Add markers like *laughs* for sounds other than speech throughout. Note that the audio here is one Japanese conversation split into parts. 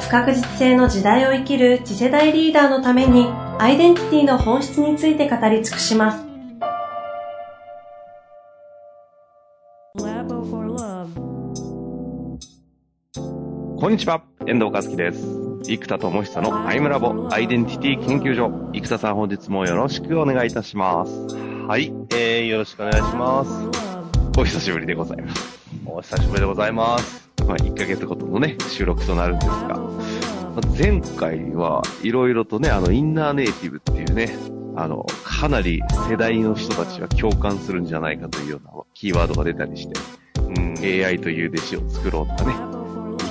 不確実性の時代を生きる次世代リーダーのためにアイデンティティの本質について語り尽くします。こんにちは、遠藤和樹です。生田智久のアイムラボアイデンティティ研究所。生田さん本日もよろしくお願いいたします。はい、えー、よろしくお願いします。お久しぶりでございます。お久しぶりでございます。まあ、1ヶ月ごとのね、収録となるんですが、前回はいろいろとね、あの、インナーネイティブっていうね、あの、かなり世代の人たちは共感するんじゃないかというようなキーワードが出たりして、うん、AI という弟子を作ろうとかね、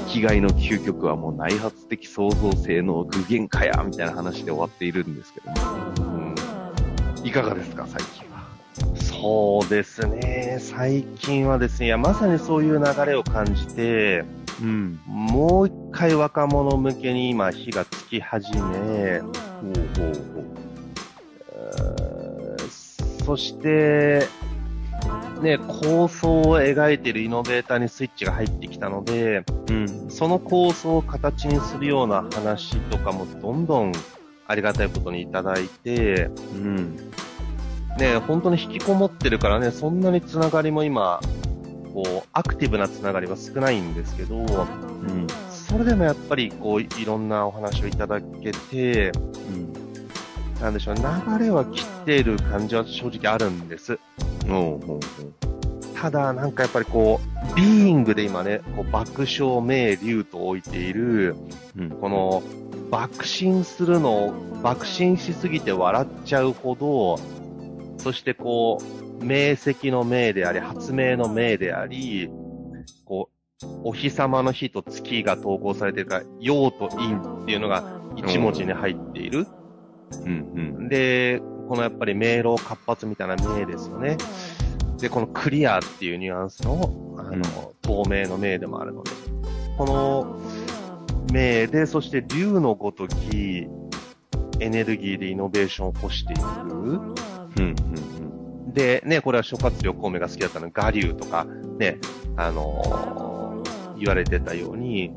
きがいの究極はもう内発的創造性の具現化や、みたいな話で終わっているんですけども。うん、いかがですか、最近は。そうですね。最近はですね、いや、まさにそういう流れを感じて、うん、もう一回若者向けに今火がつき始め、ほうほうほう。そして、ね、構想を描いているイノベーターにスイッチが入ってきたので、うん、その構想を形にするような話とかもどんどんありがたいことにいただいて、うん、ね、本当に引きこもってるからね、そんなにつながりも今、こう、アクティブなつながりは少ないんですけど、うん、それでもやっぱり、こう、いろんなお話をいただけて、うん。なんでしょう、流れは切っている感じは正直あるんです。ただ、なんかやっぱりこう、ビーイングで今ね、こう爆笑名竜と置いている、うん、この、爆心するのを、爆心しすぎて笑っちゃうほど、そしてこう、明晰の明であり、発明の明であり、こう、お日様の日と月が投稿されてるから、陽と陰っていうのが一文字に入っている。うんうん。で、このやっぱり迷路活発みたいな明ですよね。で、このクリアっていうニュアンスの、あの、透明の明でもあるので、この明で、そして竜のごときエネルギーでイノベーションを起こしていく。うんうんうん、で、ね、これは諸葛亮孔明が好きだったのガリュウとか、ね、あのー、言われてたように、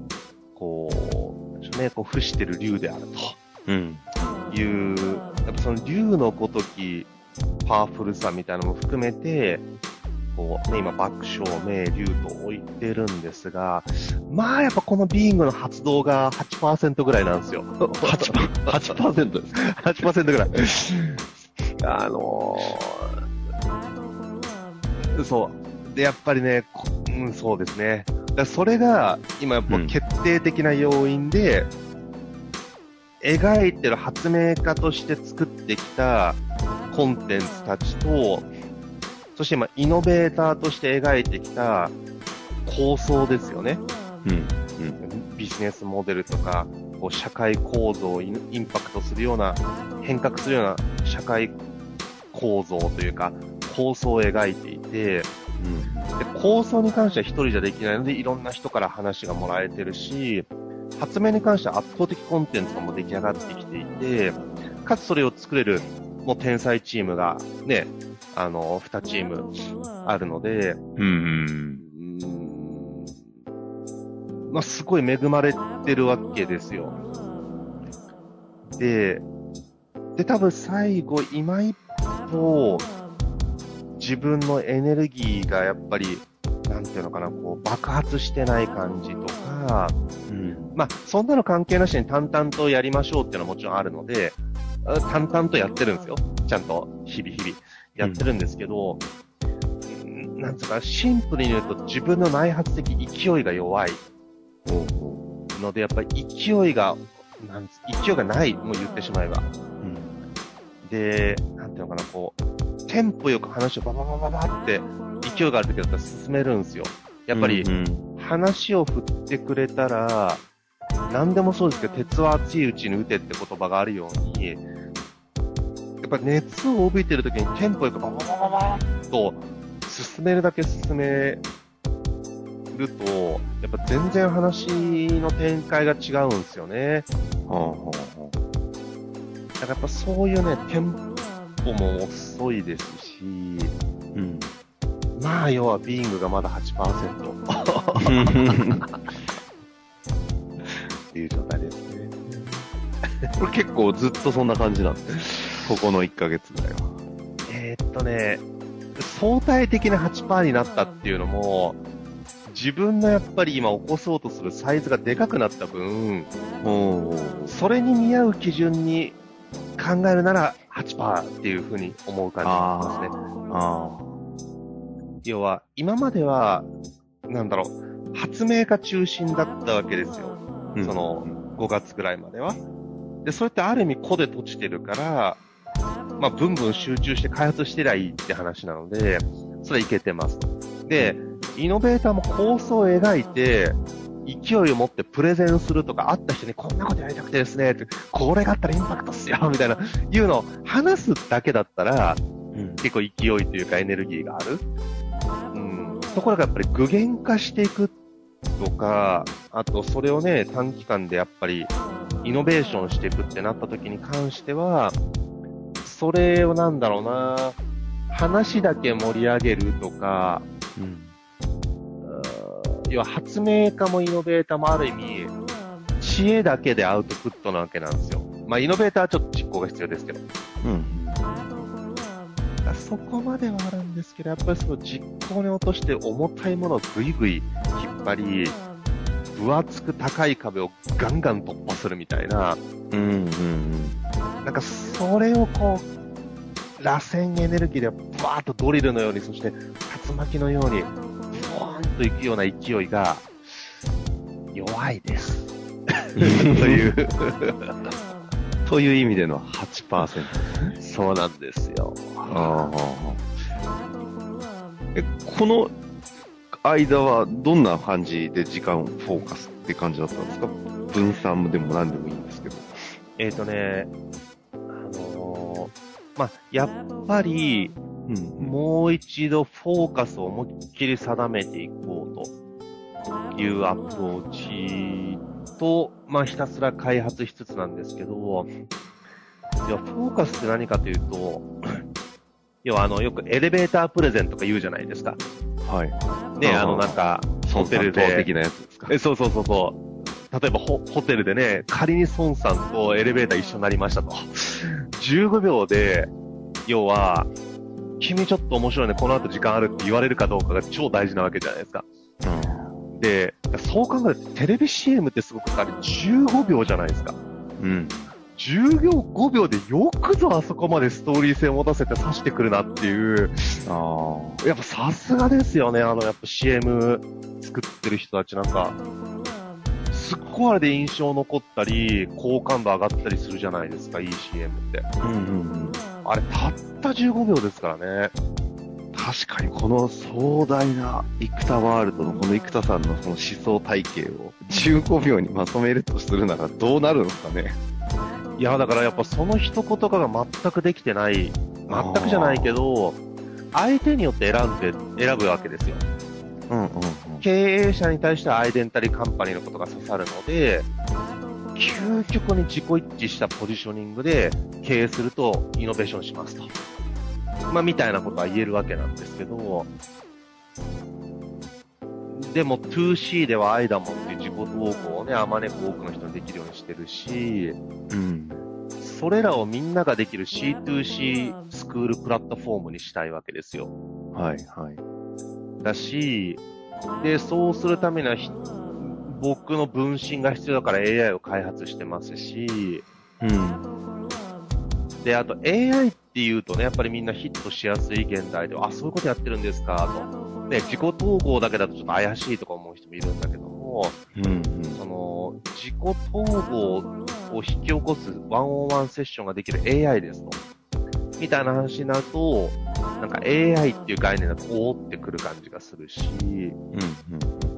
こう、ね、こう、伏してる竜であると。うん。いう、やっぱその竜のごときパワフルさみたいなのも含めて、こうね、今爆笑名竜と置いてるんですが、まあやっぱこのビーイングの発動が8%ぐらいなんですよ。8%, 8%です。8%ぐらい。あのー、そう。で、やっぱりね、うん、そうですね。それが、今やっぱ決定的な要因で、うん描いてる発明家として作ってきたコンテンツたちと、そして今、イノベーターとして描いてきた構想ですよね。うん。うん、ビジネスモデルとか、こう社会構造をインパクトするような、変革するような社会構造というか、構想を描いていて、うん、で構想に関しては一人じゃできないので、いろんな人から話がもらえてるし、発明に関しては圧倒的コンテンツがもう出来上がってきていて、かつそれを作れる、もう天才チームがね、あの、2チームあるので、うん、まあ、すごい恵まれてるわけですよ。で、で、多分最後、今一歩、自分のエネルギーがやっぱり、なんていうのかな、こう、爆発してない感じとか、うん、まあ、そんなの関係なしに淡々とやりましょうっていうのはもちろんあるので、淡々とやってるんですよ。ちゃんと、日々日々。やってるんですけど、うん、なんつうか、シンプルに言うと自分の内発的勢いが弱い。ので、やっぱり勢いが、なんつ勢いがない、もう言ってしまえば。うん、で、ていうのかな、こう、テンポよく話をバババババって勢いがある時だったら進めるんですよ。やっぱり、話を振ってくれたら、何でもそうですけど、鉄は熱いうちに打てって言葉があるように、やっぱ熱を帯びてる時にテンポよくバババババッと進めるだけ進めると、やっぱ全然話の展開が違うんですよね。だからやっぱそういうね、テンポも遅いですし、あうん。まあ要はビーイングがまだ8%っていう状態ですね。これ結構ずっとそんな感じなんですここの1ヶ月ぐらいは。えーっとね、相対的な8%になったっていうのも、自分のやっぱり今起こそうとするサイズがでかくなった分、おそれに見合う基準に考えるなら8%っていうふうに思う感じなんですね。あ要は、今までは、なんだろう、発明家中心だったわけですよ。あ。その、5月ぐらいまでは。で、それってある意味個で閉じてるから、まあ、ブンブン集中して開発してりゃいいって話なので、それはいけてます。で、イノベーターも構想を描いて、勢いを持ってプレゼンするとか、会った人にこんなことやりたくてですね、ってこれがあったらインパクトっすよ、みたいな、いうのを話すだけだったら、うん。結構勢いというかエネルギーがある。うん。ところがやっぱり具現化していくとか、あとそれをね、短期間でやっぱりイノベーションしていくってなった時に関しては、それをなんだろうな、話だけ盛り上げるとか、うん。要は発明家もイノベーターもある意味、知恵だけでアウトプットなわけなんですよ。まあイノベーターはちょっと実行が必要ですけど。うん。そこまではあるんですけど、やっぱりその実行に落として重たいものをぐいぐい引っ張り、分厚く高い壁をガンガン突破するみたいな、うん。うん。なんかそれをこう、螺旋エネルギーでバーッとドリルのように、そして竜巻のように、ボーンと行くような勢いが、弱いです。という、という意味での8%。そうなんですよ。ああ。え、この間はどんな感じで時間をフォーカスって感じだったんですか？分散でも何でもいいんですけど。えっ、とね、あのーまあ、やっぱり、うん。もう一度フォーカスを思いっきり定めていこうというアプローチと、まあひたすら開発しつつなんですけど、いや、フォーカスって何かというと、*coughs* 要はあの、よくエレベータープレゼントとか言うじゃないですか。はい。ね、あのなんか、ホホテルで、的なやつですか？えそうそうそうそう。例えばホホテルでね、仮に孫さんとエレベーター一緒になりましたと。15秒で、要は、君ちょっと面白いね、この後時間あるって言われるかどうかが超大事なわけじゃないですか。で、そう考えるとテレビ CM ってすごくあれ15秒じゃないですか。うん。うん。15秒でよくぞあそこまでストーリー性を持たせて刺してくるなっていう、あやっぱさすがですよね、あのやっぱ CM 作ってる人たちなんか、すっごいあれで印象残ったり、好感度上がったりするじゃないですか、いい CM って。あ。うんうんうん。あれたった15秒ですからね。確かにこの壮大な生田ワールドのこの生田さんのその思想体系を15秒にまとめるとするならどうなるんですかね。いや、だからやっぱその一言化が全くできてない、全くじゃないけど、相手によって選んで、選ぶわけですよ。うんうんうん。経営者に対してはアイデンタリーカンパニーのことが刺さるので、究極に自己一致したポジショニングで経営するとイノベーションしますと。まあ、みたいなことは言えるわけなんですけど、でも 2C ではアイダモンっていう自己投稿をね、あまねく多くの人にできるようにしてるし、うん。それらをみんなができる C2C スクールプラットフォームにしたいわけですよ。はいはい。だし、で、そうするためにはひ、僕の分身が必要だから AI を開発してますし、うん。で、あと AI っていうとね、やっぱりみんなヒットしやすい現代では、あ、そういうことやってるんですか、と。ね、自己統合だけだとちょっと怪しいとか思う人もいるんだけども、うんうん。その、自己統合を引き起こすワンオンワンセッションができる AI ですと。みたいな話になると、なんか AI っていう概念だと、おーってくる感じがするし、うんうん。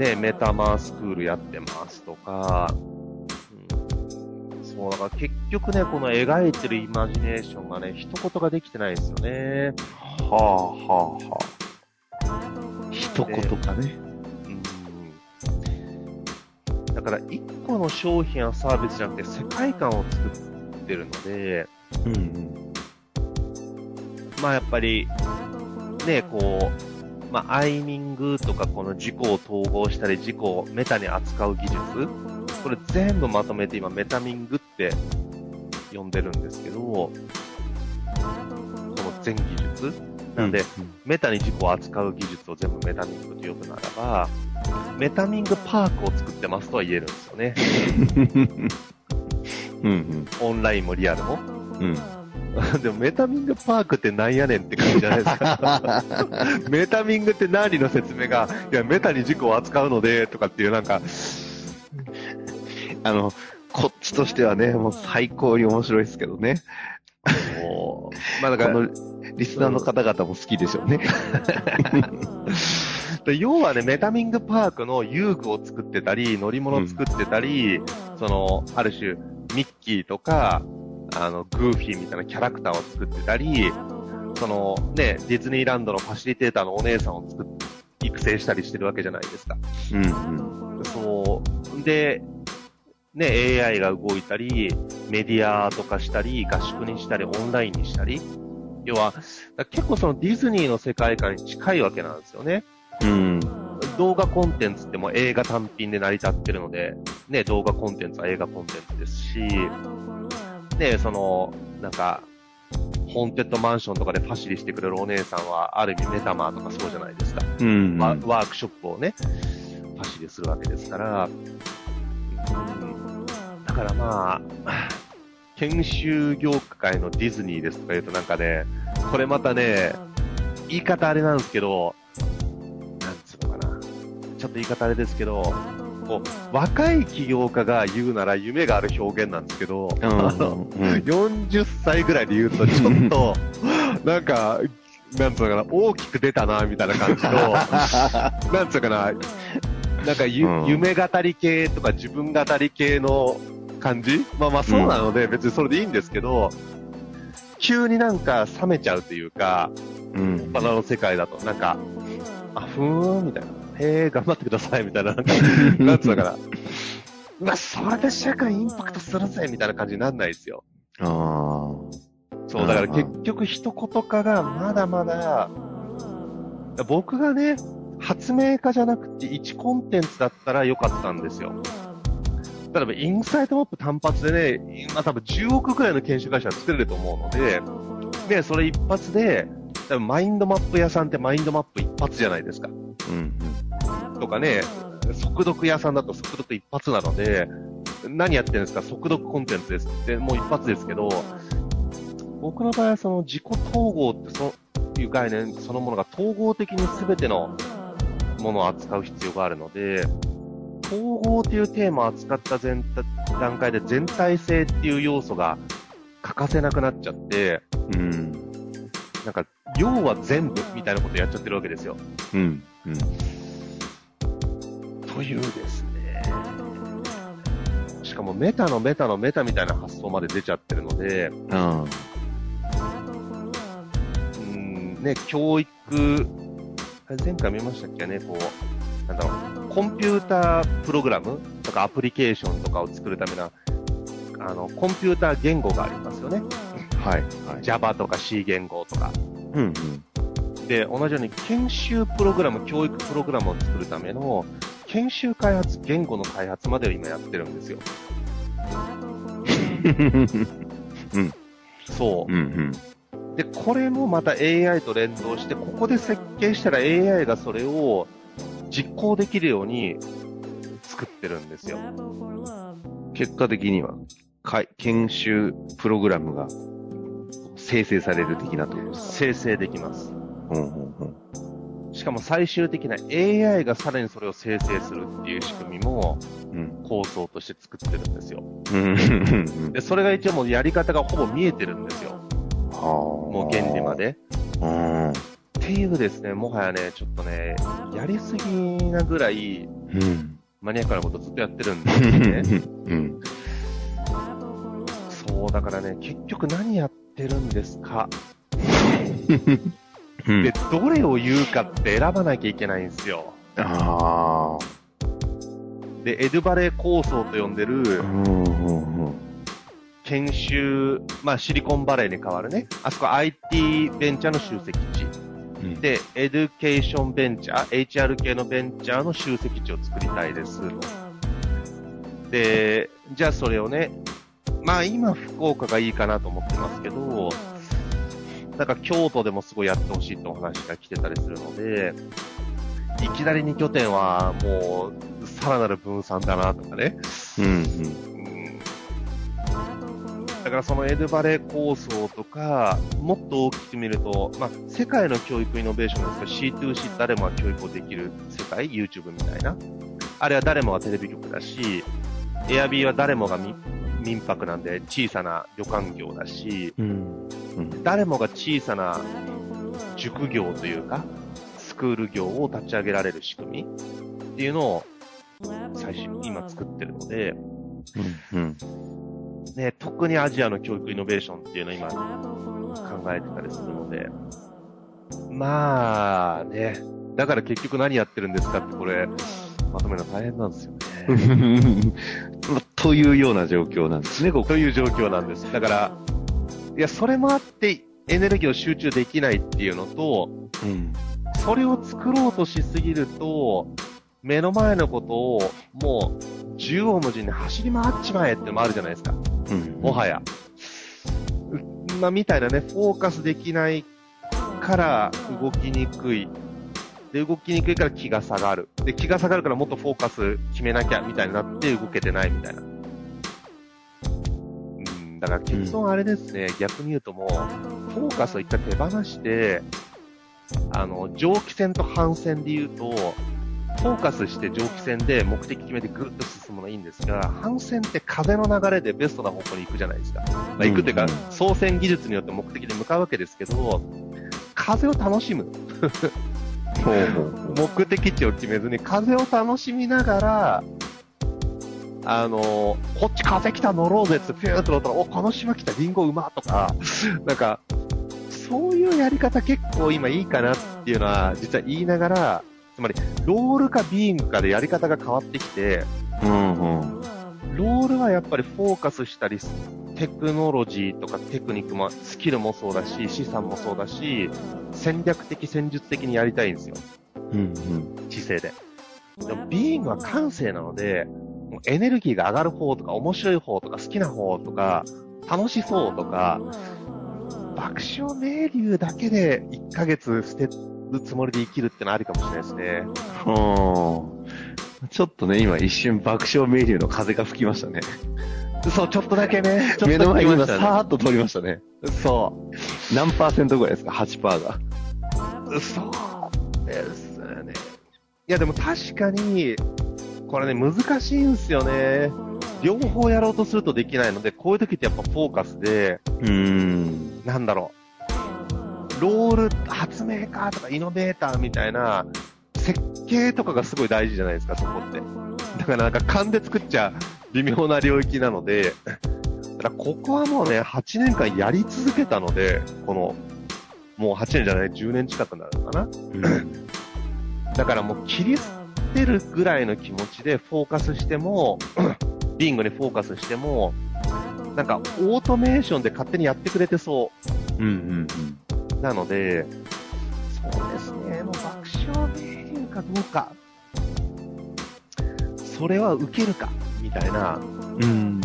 ね、メタマースクールやってますとか、うん、そう、だから結局ね、この描いてるイマジネーションがね、一言ができてないですよね。はあ、はあ、はあ。一言かね。うん。だから、一個の商品やサービスじゃなくて、世界観を作ってるので、うんうん。まあやっぱり、ね、こう、まあアイミングとかこの事故を統合したり事故をメタに扱う技術、これ全部まとめて今メタミングって呼んでるんですけど、この全技術なんで、メタに事故を扱う技術を全部メタミングと呼ぶならば、メタミングパークを作ってますとは言えるんですよね。*laughs* うんうん。オンラインもリアルも。うん。*laughs* でもメタミングパークってなんやねんって感じじゃないですか。*laughs* メタミングって何の説明が、いや、メタに事故を扱うので、とかっていうなんか、あの、こっちとしてはね、もう最高に面白いですけどね。もう、まあだから、リスナーの方々も好きでしょうね。*laughs* で要はね、メタミングパークの遊具を作ってたり、乗り物作ってたり、その、ある種、ミッキーとか、あの、グーフィーみたいなキャラクターを作ってたり、その、ね、ディズニーランドのファシリテーターのお姉さんを作っ育成したりしてるわけじゃないですか。うんうん。そう。で、ね、AI が動いたり、メディアとかしたり、合宿にしたり、オンラインにしたり。要は、結構そのディズニーの世界観に近いわけなんですよね。うん。動画コンテンツってもう映画単品で成り立ってるので、ね、動画コンテンツは映画コンテンツですし、ね、その、なんか、ホーンテッドマンションとかでファシリしてくれるお姉さんは、ある意味メタマーとかそうじゃないですか。うん。ワワークショップをね、ファシリするわけですから、うんだからまあ、研修業界のディズニーですとか言うとなんかね、これまたね、言い方あれなんですけど、なんつうのかな。ちょっと言い方あれですけど、こう、若い起業家が言うなら夢がある表現なんですけど、うんあの、うん *laughs* 40歳ぐらいで言うとちょっと、*laughs* なんか、なんつうのかな、大きく出たな、みたいな感じの、*laughs* なんつうのかな、なんかゆ、うん夢語り系とか自分語り系の感じ？まあまあそうなので、別にそれでいいんですけど、急になんか冷めちゃうというか、うん。バナの世界だと、なんか、あ、ふーん、みたいな。へー、頑張ってください、みたいな、*laughs* なんか、なんつうのかな。*laughs* うわ、それで社会インパクトするぜ、みたいな感じになんないですよ。ああ。そう、だから結局一言化がまだまだ、僕がね、発明家じゃなくて1コンテンツだったらよかったんですよ。例えば、インサイトマップ単発でね、今多分10億くらいの研修会社は作れると思うので、で、それ一発で、多分マインドマップ屋さんってマインドマップ一発じゃないですか。うんとかね、速読屋さんだと速読一発なので、何やってるんですか？速読コンテンツですって、もう一発ですけど、僕の場合はその自己統合ってそいう概念そのものが統合的に全てのものを扱う必要があるので、統合っていうテーマを扱った全段階で全体性っていう要素が欠かせなくなっちゃって、うん。うん。なんか、要は全部みたいなことやっちゃってるわけですよ。うん。うん。というですね。しかもメタのメタのメタみたいな発想まで出ちゃってるので、あうん、ね、教育、前回見ましたっけね、こう、なんだろう、コンピュータープログラムとかアプリケーションとかを作るための、あの、コンピューター言語がありますよね。あ。はい。はい。Java とか C 言語とか。うん。うん。で、同じように研修プログラム、教育プログラムを作るための、研修開発、言語の開発までを今やってるんですよ。*laughs* そうう。ん。で、これもまた AI と連動して、ここで設計したら AI がそれを実行できるように作ってるんですよ。結果的には、かい研修プログラムが生成される的なところです生成できます。か。うんうんうん。しかも最終的な AI がさらにそれを生成するっていう仕組みもうん。構想として作ってるんですよ。で、それが一応もうやり方がほぼ見えてるんですよ。ももう原理ま。で。うん。っていうですね、もはやね、ちょっとね、やりすぎなぐらい、うん。マニアックなことずっとやってるんですよね。*laughs* うん。そう、だからね、結局何やってるんですか？うんで、どれを言うかって選ばなきゃいけないんですよ。ああ。で、エドバレー構想と呼んでる。研修、まあシリコンバレーに変わるね。あそこ IT ベンチャーの集積地。うんで、エデュケーションベンチャー、HR 系のベンチャーの集積地を作りたいです。で、じゃあそれをね、まあ今福岡がいいかなと思ってますけど、なんか京都でもすごいやってほしいってお話が来てたりするので、いきなり2拠点はもうさらなる分散だなとかね。うんうん。うんだからそのエドバレー構想とか、もっと大きく見ると、まあ、世界の教育イノベーションですけど、C2C 誰もが教育をできる世界、YouTube みたいな。あれは誰もがテレビ局だし、Airb は誰もが民民泊なんで小さな旅館業だし、うん。誰もが小さな塾業というか、スクール業を立ち上げられる仕組みっていうのを最初、今作ってるので、うん。ね、特にアジアの教育イノベーションっていうのを今考えてたりするので、まあね、だから結局何やってるんですかってこれ、まとめるの大変なんですよね。*laughs* というような状況なんですね、ここ。という状況なんです。だから、いや、それもあってエネルギーを集中できないっていうのと、うん。それを作ろうとしすぎると、目の前のことをもう縦横無尽に走り回っちまえってのもあるじゃないですか。うん。もはや。うまあ、みたいなね、フォーカスできないから動きにくい。で、動きにくいから気が下がる。で、気が下がるからもっとフォーカス決めなきゃ、みたいになって動けてないみたいな。うん、だから結論あれですね、逆に言うともう、フォーカスを一回手放して、あの、蒸気船と反線で言うと、フォーカスして蒸気船で目的決めてぐっと進むのはいいんですが、反線って風の流れでベストな方向に行くじゃないですか。まあ、行くっていうかうん、操船技術によって目的で向かうわけですけど、風を楽しむ。目的地を決めずに風を楽しみながら、あの、こっち風来た乗ろうぜってピューッと乗ったら、お、この島来たリンゴうまとか、なんか、そういうやり方結構今いいかなっていうのは実は言いながら、つまり、ロールかビーイングかでやり方が変わってきて、うんうん。ロールはやっぱりフォーカスしたり、テクノロジーとかテクニックも、スキルもそうだし、資産もそうだし、戦略的、戦術的にやりたいんですよ。うんうん。姿勢で。でも、ビーイングは感性なので、もうエネルギーが上がる方とか、面白い方とか、好きな方とか、楽しそうとか、爆笑名流だけで1ヶ月捨てるつもりで生きるってのはありかもしれないですね。ほうちょっとね、今一瞬爆笑名流の風が吹きましたね。そう、ちょっとだけね。*laughs* ちょっと目の前に今さーっと通りましたね。そ何パーセントぐらいですか ?8% が。う。そうですね。いや、でも確かに、これね、難しいんですよね。両方やろうとするとできないので、こういう時ってやっぱフォーカスで、うーん。なんだろう。ロール、発明家とかイノベーターみたいな、設計とかがすごい大事じゃないですか、そこって。だからなんか勘で作っちゃ微妙な領域なので、だからここはもうね、8年間やり続けたので、この、もう8年じゃない、10年近くなるのかな。だからもう切り捨てるぐらいの気持ちでフォーカスしても、ビングにフォーカスしても、なんかオートメーションで勝手にやってくれてそう。んうんう。なので、そうですね、もう爆笑名流かどうか、それは受けるか、みたいな、うん。うん。うん、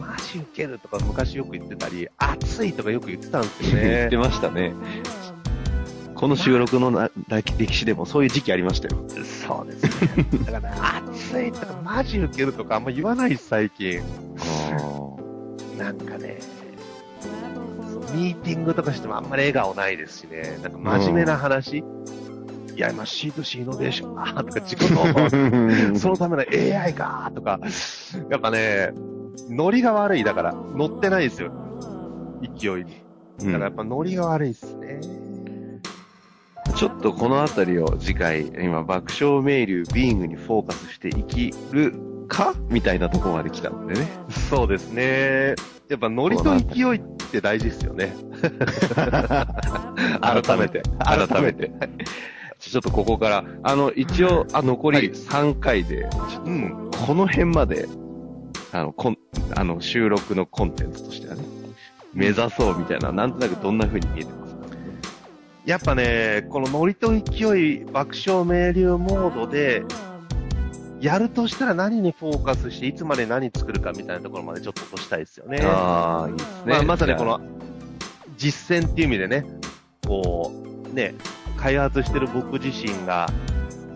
マジ受けるとか昔よく言ってたり、熱いとかよく言ってたんですよね言って。ましたね。この収録のな歴史でもそういう時期ありましたよ。そうですね。だからね、熱いとかマジ受けるとかあんま言わないです、最近。なんかね、ミーティングとかしてもあんまり笑顔ないですしね、なんか真面目な話、いや、今 C2C イノベーションかとか、自己の、*laughs* そのための AI かとか、やっぱね、ノリが悪いだから、乗ってないですよ。勢いに。だからやっぱノリが悪いっすね。ちょっとこのあたりを次回、今、爆笑名流ビーイングにフォーカスして生きるかみたいなところまで来たんでね。そうですね。やっぱノリと勢いって大事ですよね。*laughs* 改めて、改めて。ちょっとここから、あの、一応、あ、残り3回で、うん。この辺まで、あの、こん、あの、収録のコンテンツとしてはね、目指そうみたいな、なんとなくどんな風に見えてますか？やっぱね、このノリと勢い爆笑名流モードで、やるとしたら何にフォーカスして、いつまで何作るかみたいなところまでちょっと落としたいですよね。ああ、いいですね。まあ、まさにこの、実践っていう意味でね、こう、ね、開発してる僕自身が、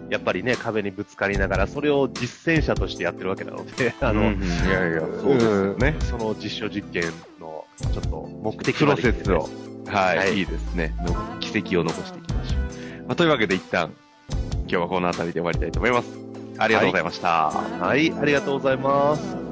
やっぱりね、壁にぶつかりながら、それを実践者としてやってるわけなので、*laughs* ああ、の、うんうんいやいや、そうですよね。その実証実験の、ちょっと目的プロセスを、はい、はいい、いですね。の奇跡を残していきましょう。まあ、というわけで一旦、今日はこの辺りで終わりたいと思います。ありがとうございました。はい、ありがとうございます。